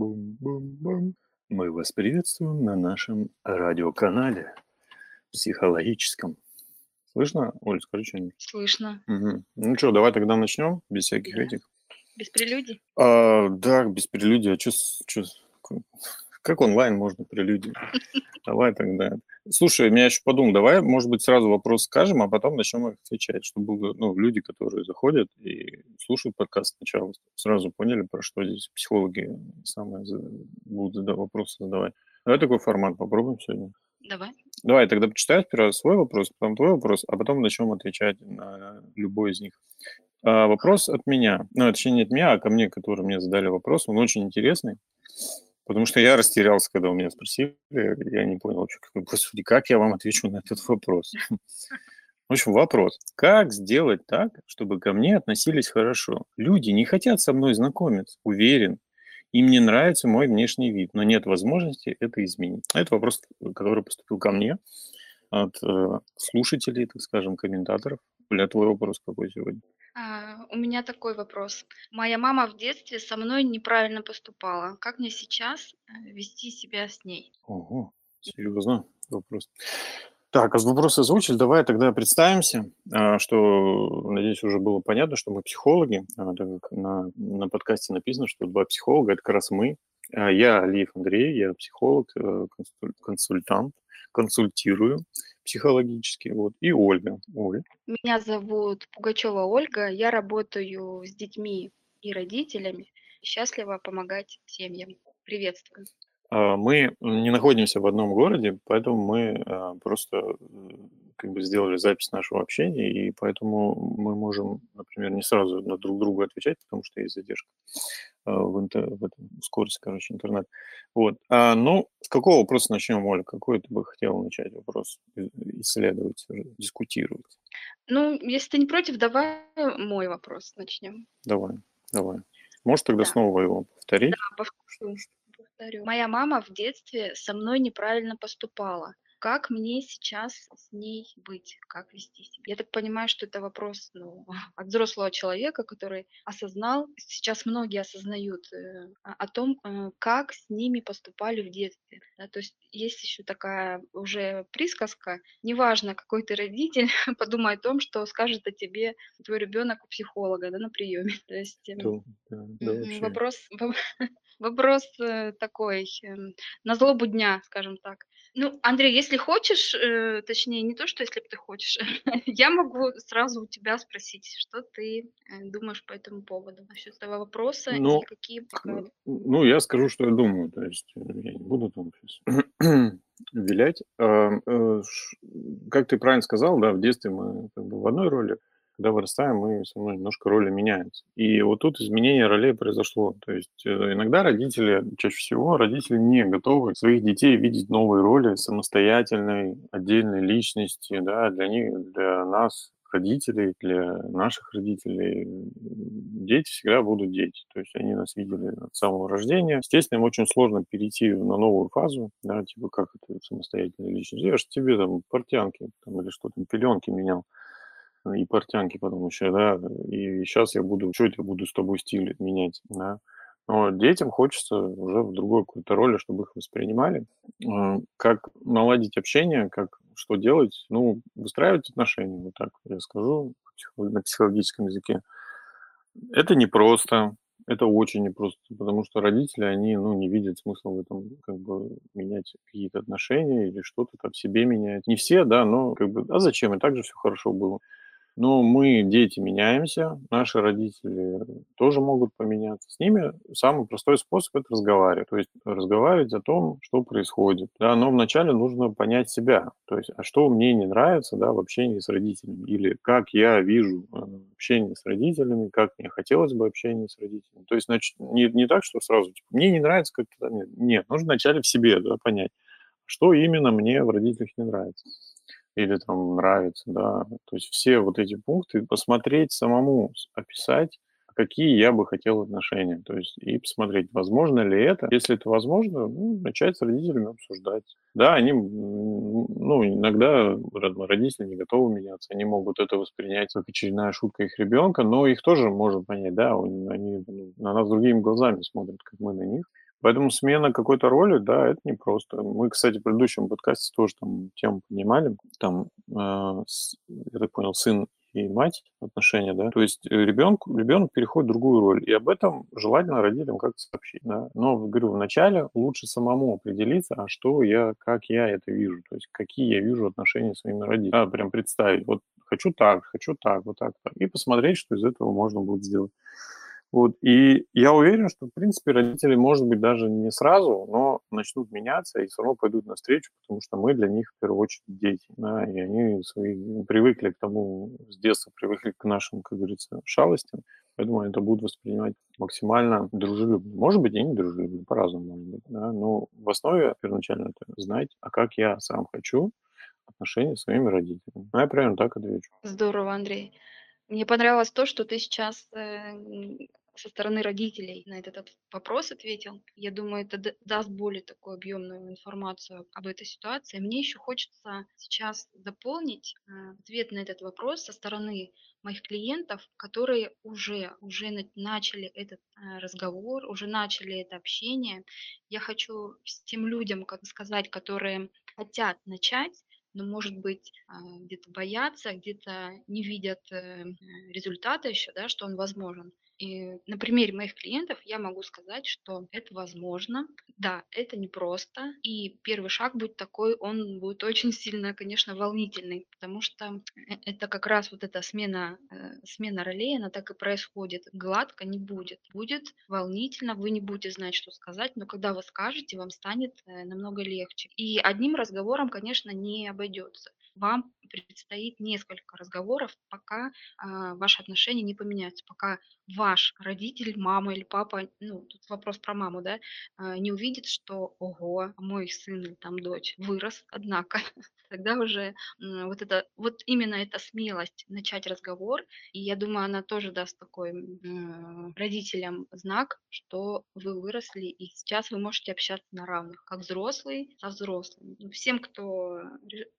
Бум-бум-бум. Мы вас приветствуем на нашем радиоканале психологическом. Слышно? Оль, скажи что-нибудь. Слышно. Мгм. Ну что, давай тогда начнем, без всяких Да. этих. Без прелюдий? А, да, без прелюдии. А ку- как онлайн можно прелюдии? Давай тогда. Слушай, меня еще подумал, давай, может быть, сразу вопрос скажем, а потом начнем их отвечать, чтобы ну, люди, которые заходят и слушают подкаст сначала, сразу поняли, про что здесь психологи самые будут зада- вопросы задавать. Давай такой формат попробуем сегодня. Давай. Давай, тогда почитай сперва свой вопрос, потом твой вопрос, а потом начнем отвечать на любой из них. А, вопрос от меня. Ну, точнее, не от меня, а ко мне, который мне задали вопрос. Он очень интересный, потому что я растерялся, когда у меня спросили. Я не понял вообще, как, господи, как я вам отвечу на этот вопрос. В общем, вопрос. Как сделать так, чтобы ко мне относились хорошо? Люди не хотят со мной знакомиться, уверен. Им не нравится мой внешний вид, но нет возможности это изменить. Это вопрос, который поступил ко мне от э, слушателей, так скажем, комментаторов. Бля, твой вопрос какой сегодня? А, у меня такой вопрос. Моя мама в детстве со мной неправильно поступала. Как мне сейчас э, вести себя с ней? Ого, серьезно вопрос. Так, а вопросы озвучили, давай тогда представимся, а, что, надеюсь, уже было понятно, что мы психологи, а, так как на, на подкасте написано, что два психолога – это как раз мы. Я Алиев Андрей, я психолог, э, консуль- консультант, консультирую психологически, вот, и Ольга. Оль, Меня зовут Пугачева Ольга. Я работаю с детьми и родителями. Счастлива помогать семьям. Приветствую. А, Мы не находимся в одном городе, поэтому мы а, просто э, как бы сделали запись нашего общения, и поэтому мы можем, например, не сразу на друг друга отвечать, потому что есть задержка а, в, интер- в этом, скорость, короче, интернет. Вот. А, ну, с какого вопроса начнем, Оля? Какой ты бы хотела начать вопрос э, исследовать, э, дискутировать? Ну, если ты не против, давай мой вопрос начнем. Давай, давай. Можешь тогда Да. снова его повторить? Да, повторю. повторю. Моя мама в детстве со мной неправильно поступала. Как мне сейчас с ней быть? Как вести себя? Я так понимаю, что это вопрос ну, от взрослого человека, который осознал, сейчас многие осознают э, о том, э, как с ними поступали в детстве. да. То есть есть еще такая уже присказка, неважно, какой ты родитель, подумай о том, что скажет о тебе твой ребенок у психолога да, на приеме. То есть эм, Да, да, вообще. Вопрос, во- вопрос э, такой, эм, на злобу дня, скажем так. Ну, Андрей, если хочешь, э, точнее, не то, что если ты хочешь, я могу сразу у тебя спросить, что ты э, думаешь по этому поводу, насчет этого вопроса, Ну, и какие пока... Ну, я скажу, что я думаю. То есть э, я не буду там сейчас вилять. Э, Как ты правильно сказал, да, в детстве мы как бы в одной роли, когда вырастаем, мы все равно немножко роли меняются. И вот тут изменение ролей произошло. То есть э, иногда родители, чаще всего родители не готовы своих детей видеть новые роли самостоятельной, отдельной личности, да, для них, для нас, родителей, для наших родителей, дети всегда будут дети. То есть они нас видели от самого рождения. Естественно, им очень сложно перейти на новую фазу, да, типа как это самостоятельная личность. Я же тебе там портянки там, или что там, пеленки менял и портянки потом еще, да, и сейчас я буду, что я буду с тобой стиль менять, да. Но детям хочется уже в другой какой-то роли, чтобы их воспринимали. Э, Как наладить общение, как что делать? Ну, выстраивать отношения, вот так я скажу на психологическом языке. Это непросто, это очень непросто, потому что родители, они, ну, не видят смысла в этом, как бы, менять какие-то отношения или что-то там себе менять. Не все, да, но, как бы, а зачем? И так же все хорошо было. Но мы, дети, меняемся, наши родители тоже могут поменяться. С ними самый простой способ– это разговаривать. То есть разговаривать о том, что происходит. Да, но вначале нужно понять себя. То есть, а что мне не нравится да, в общении с родителями? Или как я вижу э, общение с родителями, как мне хотелось бы общение с родителями. То есть, значит, не, не так, что сразу, типа, мне не нравится как-то... нет, нужно вначале в себе да, понять, что именно мне в родителях не нравится или там нравится, да. То есть все вот эти пункты посмотреть самому, описать, какие я бы хотел отношения. То есть и посмотреть, возможно ли это. Если это возможно, ну, начать с родителями обсуждать. Да, они, ну, иногда род- родители не готовы меняться, они могут это воспринять как очередная шутка их ребенка, но их тоже можно понять, да, он- они ну, на нас другими глазами смотрят, как мы на них. Поэтому смена какой-то роли, да, это непросто. Мы, кстати, в предыдущем подкасте тоже там тему поднимали. Там, э, я так понял, сын и мать отношения, да. То есть э, ребенок переходит в другую роль. И об этом желательно родителям как-то сообщить, да. Но, говорю, вначале лучше самому определиться, а что я, как я это вижу. То есть какие я вижу отношения с своими родителями. Надо прям представить. Вот хочу так, хочу так, вот так, так. И посмотреть, что из этого можно будет сделать. Вот. И я уверен, что, в принципе, родители, может быть, даже не сразу, но начнут меняться и все равно пойдут навстречу, потому что мы для них, в первую очередь, дети. Да, и они свои, привыкли к тому, с детства привыкли к нашим, как говорится, шалостям. Поэтому они это будут воспринимать максимально дружелюбно. Может быть, и не дружелюбно, по-разному может быть. Да? Но в основе первоначально это знать, а как я сам хочу отношения с своими родителями. Ну, я примерно так отвечу. Здорово, Андрей. Мне понравилось то, что ты сейчас э, со стороны родителей на этот вопрос ответил. Я думаю, это даст более такую объемную информацию об этой ситуации. Мне еще хочется сейчас дополнить э, ответ на этот вопрос со стороны моих клиентов, которые уже, уже начали этот э, разговор, уже начали это общение. Я хочу всем людям, как сказать, которые хотят начать, но, может быть, а, где-то боятся, где-то не видят э, результата еще, да, что он возможен. И на примере моих клиентов я могу сказать, что это возможно. Да, это непросто. И первый шаг будет такой, он будет очень сильно, конечно, волнительный, потому что э, это как раз вот эта смена, э, смена ролей, она так и происходит. Гладко не будет. Будет волнительно, вы не будете знать, что сказать, но когда вы скажете, вам станет э, намного легче. И одним разговором, конечно, не обойдется вам предстоит несколько разговоров, пока а, ваши отношения не поменяются, пока ваш родитель, мама или папа, ну, тут вопрос про маму, да, а, не увидит, что, ого, мой сын или там дочь вырос, однако, тогда уже вот это, вот именно эта смелость начать разговор, и я думаю, она тоже даст такой родителям знак, что вы выросли, и сейчас вы можете общаться на равных, как взрослый со взрослым. Всем, кто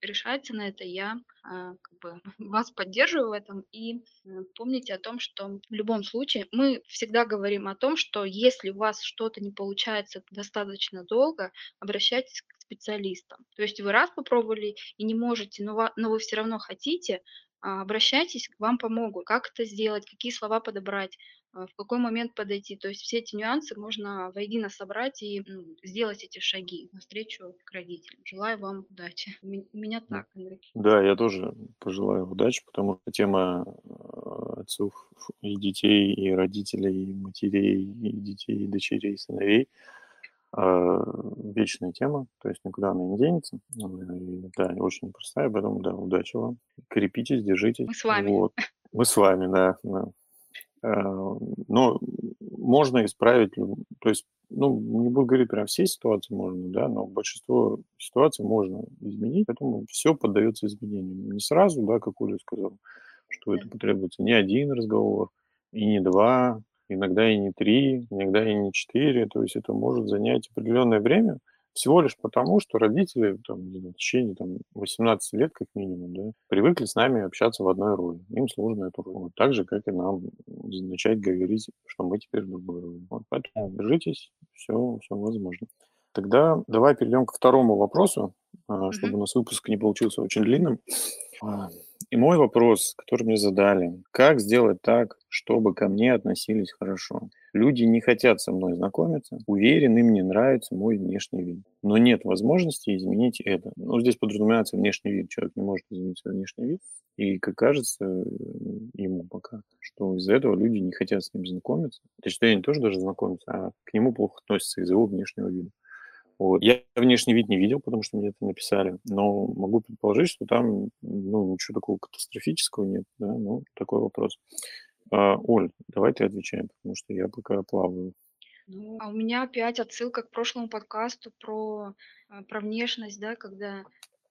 решается на это, я а, как бы вас поддерживаю в этом. И э, помните о том, что в любом случае мы всегда говорим о том, что если у вас что-то не получается достаточно долго, обращайтесь к специалистам. То есть вы раз попробовали и не можете, но, но вы все равно хотите, а, обращайтесь, вам помогут. Как это сделать, какие слова подобрать, в какой момент подойти. То есть все эти нюансы можно воедино собрать и ну, сделать эти шаги навстречу к родителям. Желаю вам удачи. У меня так, Андрей. Да, я тоже пожелаю удачи, потому что тема а, отцов и детей, и родителей, и матерей, и детей, и дочерей, и сыновей вечная тема, то есть никуда она не денется. И, да, очень простая, поэтому, да, удачи вам. Крепитесь, держитесь. Мы с вами. Вот. Мы с вами, да. да. Э, но можно исправить, то есть, ну, не буду говорить прям все ситуации можно, да, но большинство ситуаций можно изменить, поэтому все поддается изменениям. Не сразу, да, как Оля сказал, что это потребуется не один разговор, и не два, иногда и не три, иногда и не четыре, то есть это может занять определенное время – всего лишь потому, что родители там, в течение там, 18 лет, как минимум, да, привыкли с нами общаться в одной роли. Им сложно эту роль. Так же, как и нам начать говорить, что мы теперь в другой роли. Вот, поэтому держитесь, все, все возможно. Тогда давай перейдем ко второму вопросу, а, чтобы у нас выпуск не получился очень длинным. А, и мой вопрос, который мне задали, как сделать так, чтобы ко мне относились хорошо? Люди не хотят со мной знакомиться, уверен, им не нравится мой внешний вид. Но нет возможности изменить это. Ну, здесь подразумевается внешний вид. Человек не может изменить свой внешний вид. И, как кажется ему пока, что из-за этого люди не хотят с ним знакомиться. Точнее, они тоже даже знакомятся, а к нему плохо относятся из-за его внешнего вида. Вот. Я внешний вид не видел, потому что мне это написали, но могу предположить, что там ну, ничего такого катастрофического нет. Да? Ну, такой вопрос. А, Оль, давай ты отвечаем, потому что я пока плаваю. Ну, а у меня опять отсылка к прошлому подкасту про, а, про внешность, да, когда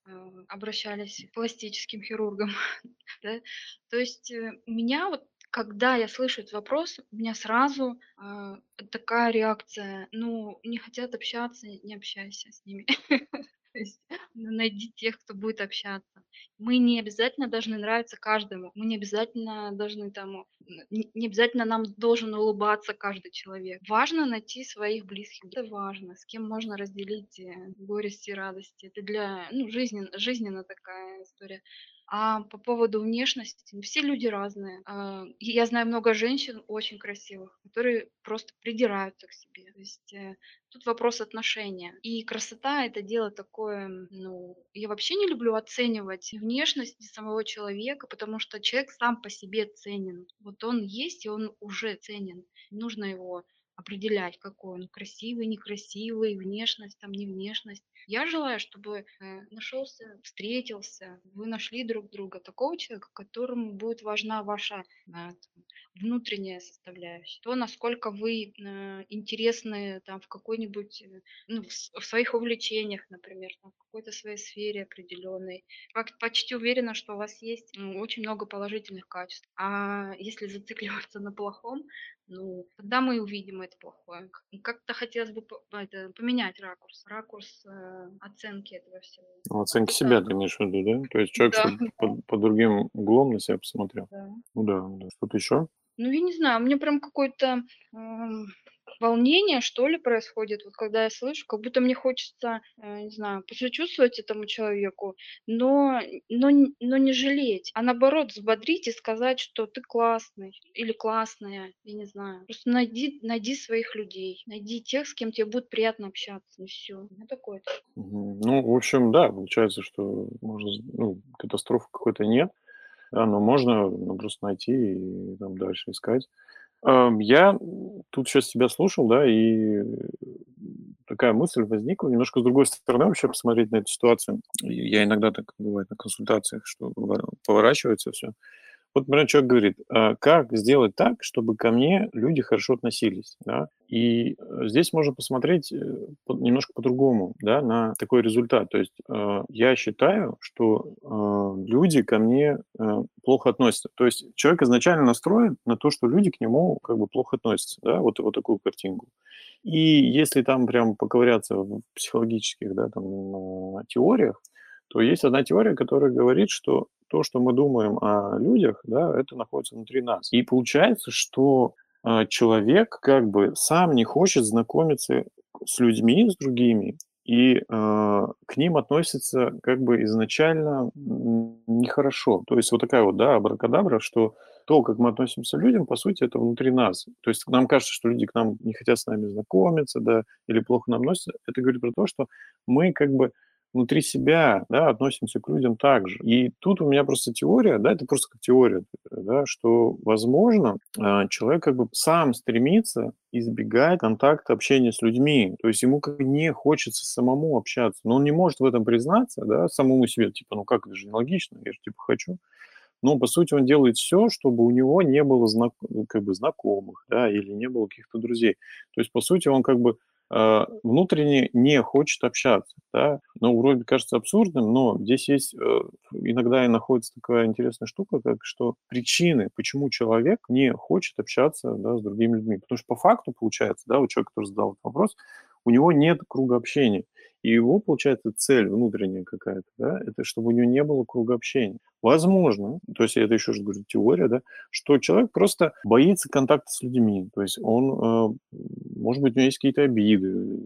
а, обращались к пластическим хирургам. да? То есть э, у меня вот когда я слышу этот вопрос, у меня сразу э, такая реакция, ну, не хотят общаться, не общайся с ними. То есть найди тех, кто будет общаться. Мы не обязательно должны нравиться каждому, мы не обязательно должны там, не обязательно нам должен улыбаться каждый человек. Важно найти своих близких, это важно, с кем можно разделить, э, горести и радости. Это для, ну, жизнен жизненная такая история. А по поводу внешности, ну, все люди разные. А, я знаю много женщин очень красивых, которые просто придираются к себе. То есть э, тут вопрос отношения. И красота это дело такое, ну, я вообще не люблю оценивать внешность самого человека, потому что человек сам по себе ценен. Вот он есть, и он уже ценен. Не нужно его определять, какой он красивый, некрасивый, внешность, там не внешность. Я желаю, чтобы э, нашелся, встретился, вы нашли друг друга, такого человека, которому будет важна ваша э, там, внутренняя составляющая, то, насколько вы э, интересны там в какой-нибудь, э, ну, в, своих увлечениях, например, там, в какой-то своей сфере определенной. Почти уверена, что у вас есть очень много положительных качеств. А если зацикливаться на плохом, ну, тогда мы увидим это плохое. Как-то хотелось бы это, поменять ракурс, ракурс э, оценки этого всего. Ну, оценки Вот себя ты имеешь в виду, да? То есть человек, Да, под, под другим углом на себя посмотрел. да. Ну да, да. Что-то еще? Ну, я не знаю, у меня прям какое-то м, волнение, что ли, происходит, вот когда я слышу, как будто мне хочется, э, не знаю, посочувствовать этому человеку, но, но, но не жалеть, а наоборот взбодрить и сказать, что ты классный или классная, я не знаю. Просто найди, найди своих людей, найди тех, с кем тебе будет приятно общаться, и все. У такое. Мгм. Ну, в общем, да, получается, что можно, з- ну, катастрофы какой-то нет, да, но можно ну, просто найти и там дальше искать. Я тут сейчас тебя слушал, да, и такая мысль возникла, немножко с другой стороны вообще посмотреть на эту ситуацию. Я иногда так бывает на консультациях, что поворачивается все. Вот, например, человек говорит, а, как сделать так, чтобы ко мне люди хорошо относились, да? И э, здесь можно посмотреть э, немножко по-другому, да, на такой результат. То есть э, я считаю, что э, люди ко мне плохо относятся. То есть человек изначально настроен на то, что люди к нему как бы плохо относятся, да, вот, вот такую картинку. И если там прям поковыряться в психологических, да, там, теориях, то есть одна теория, которая говорит, что то, что мы думаем о людях, да, это находится внутри нас. И получается, что а, человек как бы сам не хочет знакомиться с людьми, с другими, и а, к ним относится как бы изначально нехорошо. То есть вот такая вот, да, абракадабра, что то, как мы относимся к людям, по сути, это внутри нас. То есть нам кажется, что люди к нам не хотят с нами знакомиться, да, или плохо нам относятся. Это говорит про то, что мы как бы внутри себя, да, относимся к людям так же. И тут у меня просто теория, да, это просто как теория, да, что, возможно, а, человек как бы сам стремится избегать контакта, общения с людьми. То есть ему как бы не хочется самому общаться. Но он не может в этом признаться, да, самому себе, типа, ну как, это же нелогично, я же типа хочу. Но, по сути, он делает все, чтобы у него не было знак... как бы знакомых, да, или не было каких-то друзей. То есть, по сути, он как бы внутренне не хочет общаться, да. Ну, вроде кажется абсурдным, но здесь есть э, иногда и находится такая интересная штука, как что причины, почему человек не хочет общаться, да, с другими людьми. Потому что по факту получается, да, у человека, который задал этот вопрос, у него нет круга общения. И его, получается, цель внутренняя какая-то, да, это чтобы у него не было круга общения. Возможно, то есть это еще раз говорю, теория, да, что человек просто боится контакта с людьми. То есть он, э, может быть, у него есть какие-то обиды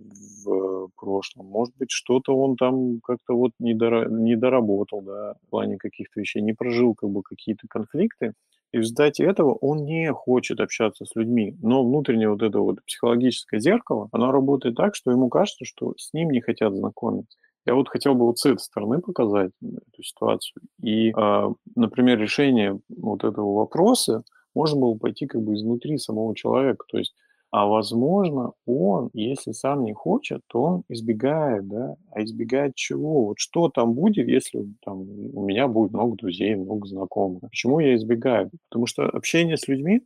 в прошлом, может быть, что-то он там как-то вот не, дора- не доработал, да, в плане каких-то вещей, не прожил как бы какие-то конфликты, и в результате этого он не хочет общаться с людьми. Но внутреннее вот это вот психологическое зеркало, оно работает так, что ему кажется, что с ним не хотят знакомиться. Я вот хотел бы вот с этой стороны показать эту ситуацию. И, а, например, решение вот этого вопроса можно было пойти как бы изнутри самого человека. То есть, а возможно, он, если сам не хочет, то он избегает, да? А избегает чего? Вот что там будет, если там, у меня будет много друзей, много знакомых? Почему я избегаю? Потому что общение с людьми,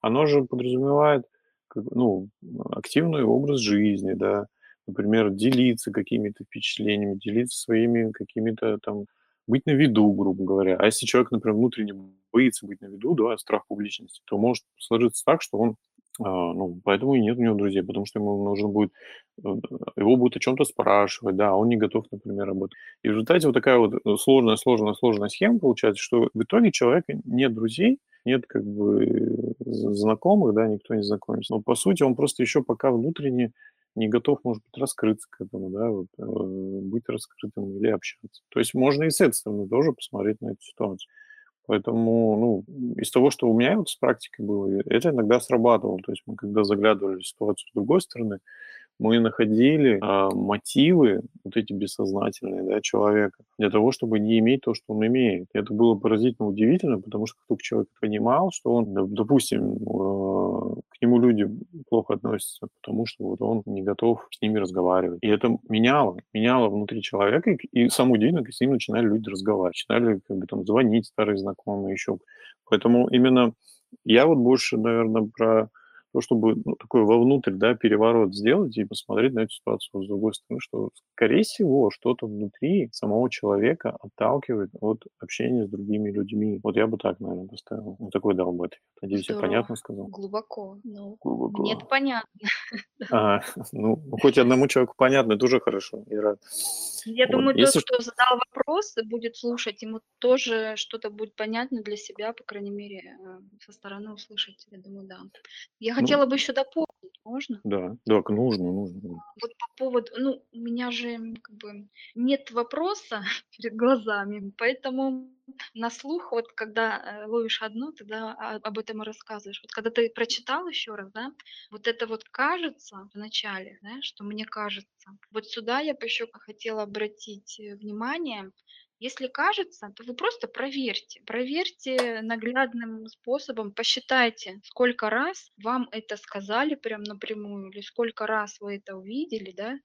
оно же подразумевает ну, активный образ жизни, да, например, делиться какими-то впечатлениями, делиться своими какими-то там, быть на виду, грубо говоря. А если человек, например, внутренне боится быть на виду, да, страх публичности, то может сложиться так, что он А, ну, поэтому и нет у него друзей, потому что ему нужно будет, э, его будут о чем-то спрашивать, да, а он не готов, например, работать. И в результате вот такая вот э, сложная, сложная, сложная схема получается, что в итоге человека нет друзей, нет как бы знакомых, да, никто не знакомится. Но по сути он просто еще пока внутренне не готов, может быть, раскрыться к этому, да, вот, э, быть раскрытым или общаться. То есть можно и с этой стороны тоже посмотреть на эту ситуацию. Поэтому, ну, из того, что у меня вот с практикой было, это иногда срабатывало. То есть мы когда заглядывали в ситуацию с другой стороны, мы находили а, мотивы, вот эти бессознательные, да, человека, для того, чтобы не иметь то, что он имеет. И это было поразительно удивительно, потому что как только человек понимал, что он, допустим, а, к нему люди плохо относятся, потому что вот он не готов с ними разговаривать. И это меняло, меняло внутри человека, и самое удивительное, с ним начинали люди разговаривать, начинали как бы там звонить старые знакомые еще. Поэтому именно я вот больше, наверное, про то, чтобы ну, такой вовнутрь, да, переворот сделать и посмотреть на эту ситуацию с другой стороны, что, скорее всего, что-то внутри самого человека отталкивает от общения с другими людьми. Вот я бы так, наверное, поставил. Вот такой дал бы ответ. Надеюсь, я понятно сказал? Глубоко. Ну, Глубоко. мне понятно. А, ну, хоть одному человеку понятно, это уже хорошо, я рад. Я Вот. думаю, Если тот, кто задал вопрос будет слушать, ему тоже что-то будет понятно для себя, по крайней мере, э, со стороны услышать. Я думаю, да. Я Ну, хотела бы еще дополнить, можно? да, да, нужно, нужно. Вот по поводу, ну, у меня же как бы нет вопроса перед глазами, поэтому на слух, вот когда э, ловишь одно, тогда а- об этом и рассказываешь. Вот когда ты прочитал еще раз, да, вот это вот кажется в начале, да, что мне кажется. Вот сюда я бы еще хотела обратить э, внимание. Если кажется, то вы просто проверьте. Проверьте наглядным способом, посчитайте, сколько раз вам это сказали прям напрямую, или сколько раз вы это увидели, да,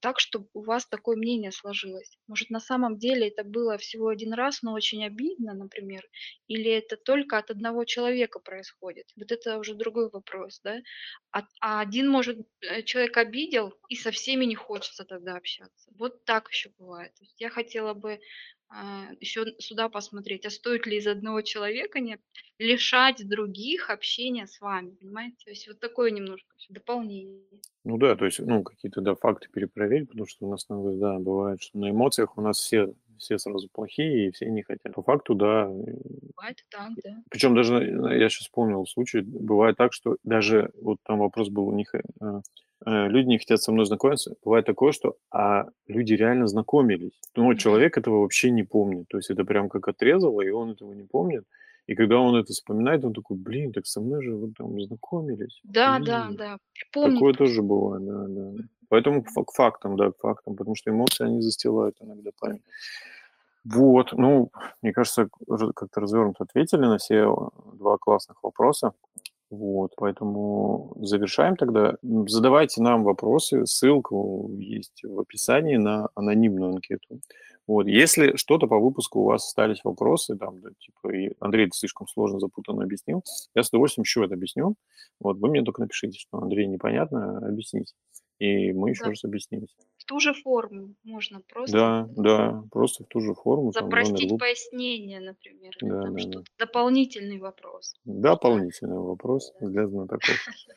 так, чтобы у вас такое мнение сложилось. Может, на самом деле это было всего один раз, но очень обидно, например, или это только от одного человека происходит. Вот это уже другой вопрос, да. А, а один, может, э, человек обидел, и со всеми не хочется тогда общаться. Вот так еще бывает. Я хотела бы еще сюда посмотреть, а стоит ли из одного человека не лишать других общения с вами, понимаете? То есть вот такое немножко дополнение. Ну да, то есть, ну, какие-то, да, факты перепроверить, потому что у нас иногда, да, бывает, что на эмоциях у нас все, все сразу плохие, и все не хотят. По факту, да. Бывает так, да. Причем даже, э, я сейчас вспомнил случай, бывает так, что даже, вот там вопрос был у них, э, э, люди не хотят со мной знакомиться. Бывает такое, что а люди реально знакомились, но человек этого вообще не помнит. То есть это прям как отрезало, и он этого не помнит. И когда он это вспоминает, он такой, блин, так со мной же вы там знакомились. Да, да, Блин. да. Припомнить Такое просто. тоже бывает, да, да. Поэтому к фа- к фактам, да, к фактам, потому что эмоции, они застилают иногда память. Вот, ну, мне кажется, как-то развернуто ответили на все э, два классных вопроса. Вот, поэтому завершаем тогда. Задавайте нам вопросы, ссылку есть в описании на анонимную анкету. Вот, если что-то по выпуску у вас остались вопросы, там, да, типа, и Андрей это слишком сложно, запутанно объяснил, я с удовольствием еще это объясню. Вот, вы мне только напишите, что Андрей непонятно, объясните. И мы еще Да. раз объяснимся. В ту же форму можно просто Да, да, просто в ту же форму, там, запросить луп. пояснение, например, или Да, там да, да. что-то. Дополнительный вопрос. Дополнительный вопрос для знатоков.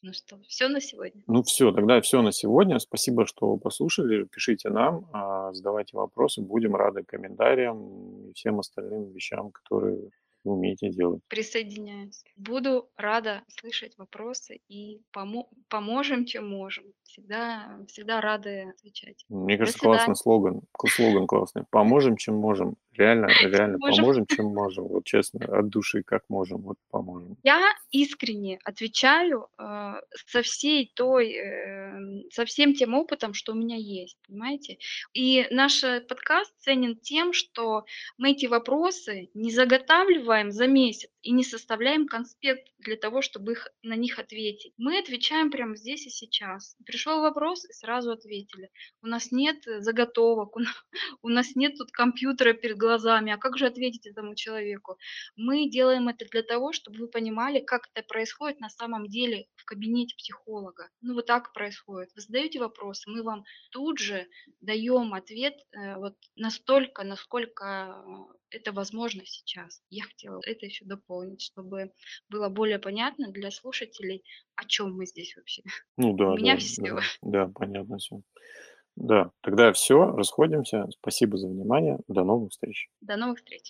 Ну что, все на сегодня? Ну все, тогда все на сегодня. Спасибо, что послушали. Пишите нам, а, задавайте вопросы. Будем рады комментариям и всем остальным вещам, которые умеете делать. Присоединяюсь. Буду рада слышать вопросы и помо- поможем, чем можем. Всегда, всегда рады отвечать. Мне До кажется, классный свидания. слоган. К- Слоган классный. Поможем, чем можем. Реально, реально, Можем. поможем, чем можем. Вот честно, от души, как можем, вот поможем. Я искренне отвечаю э, со всей той, э, со всем тем опытом, что у меня есть, понимаете? И наш э, подкаст ценен тем, что мы эти вопросы не заготавливаем за месяц и не составляем конспект для того, чтобы их, на них ответить. Мы отвечаем прямо здесь и сейчас. Пришел вопрос и сразу ответили. У нас нет э, заготовок, у, на- у нас нет тут компьютера перед глазами, глазами, а как же ответить этому человеку? Мы делаем это для того, чтобы вы понимали, как это происходит на самом деле в кабинете психолога. Ну, вот так происходит. Вы задаете вопросы, мы вам тут же даем ответ э, вот настолько, насколько это возможно сейчас. Я хотела это еще дополнить, чтобы было более понятно для слушателей, о чем мы здесь вообще. Ну да, У меня да, все. да, да, понятно все. Да, тогда все, расходимся. Спасибо за внимание. До новых встреч. До новых встреч.